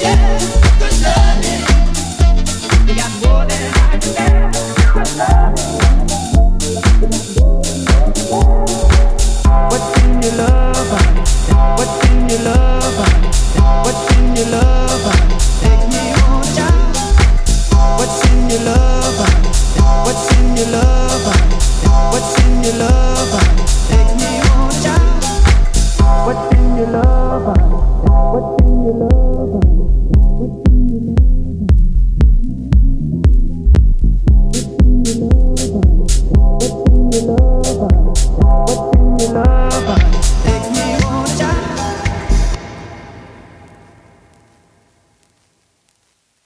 Yeah, good loving. You got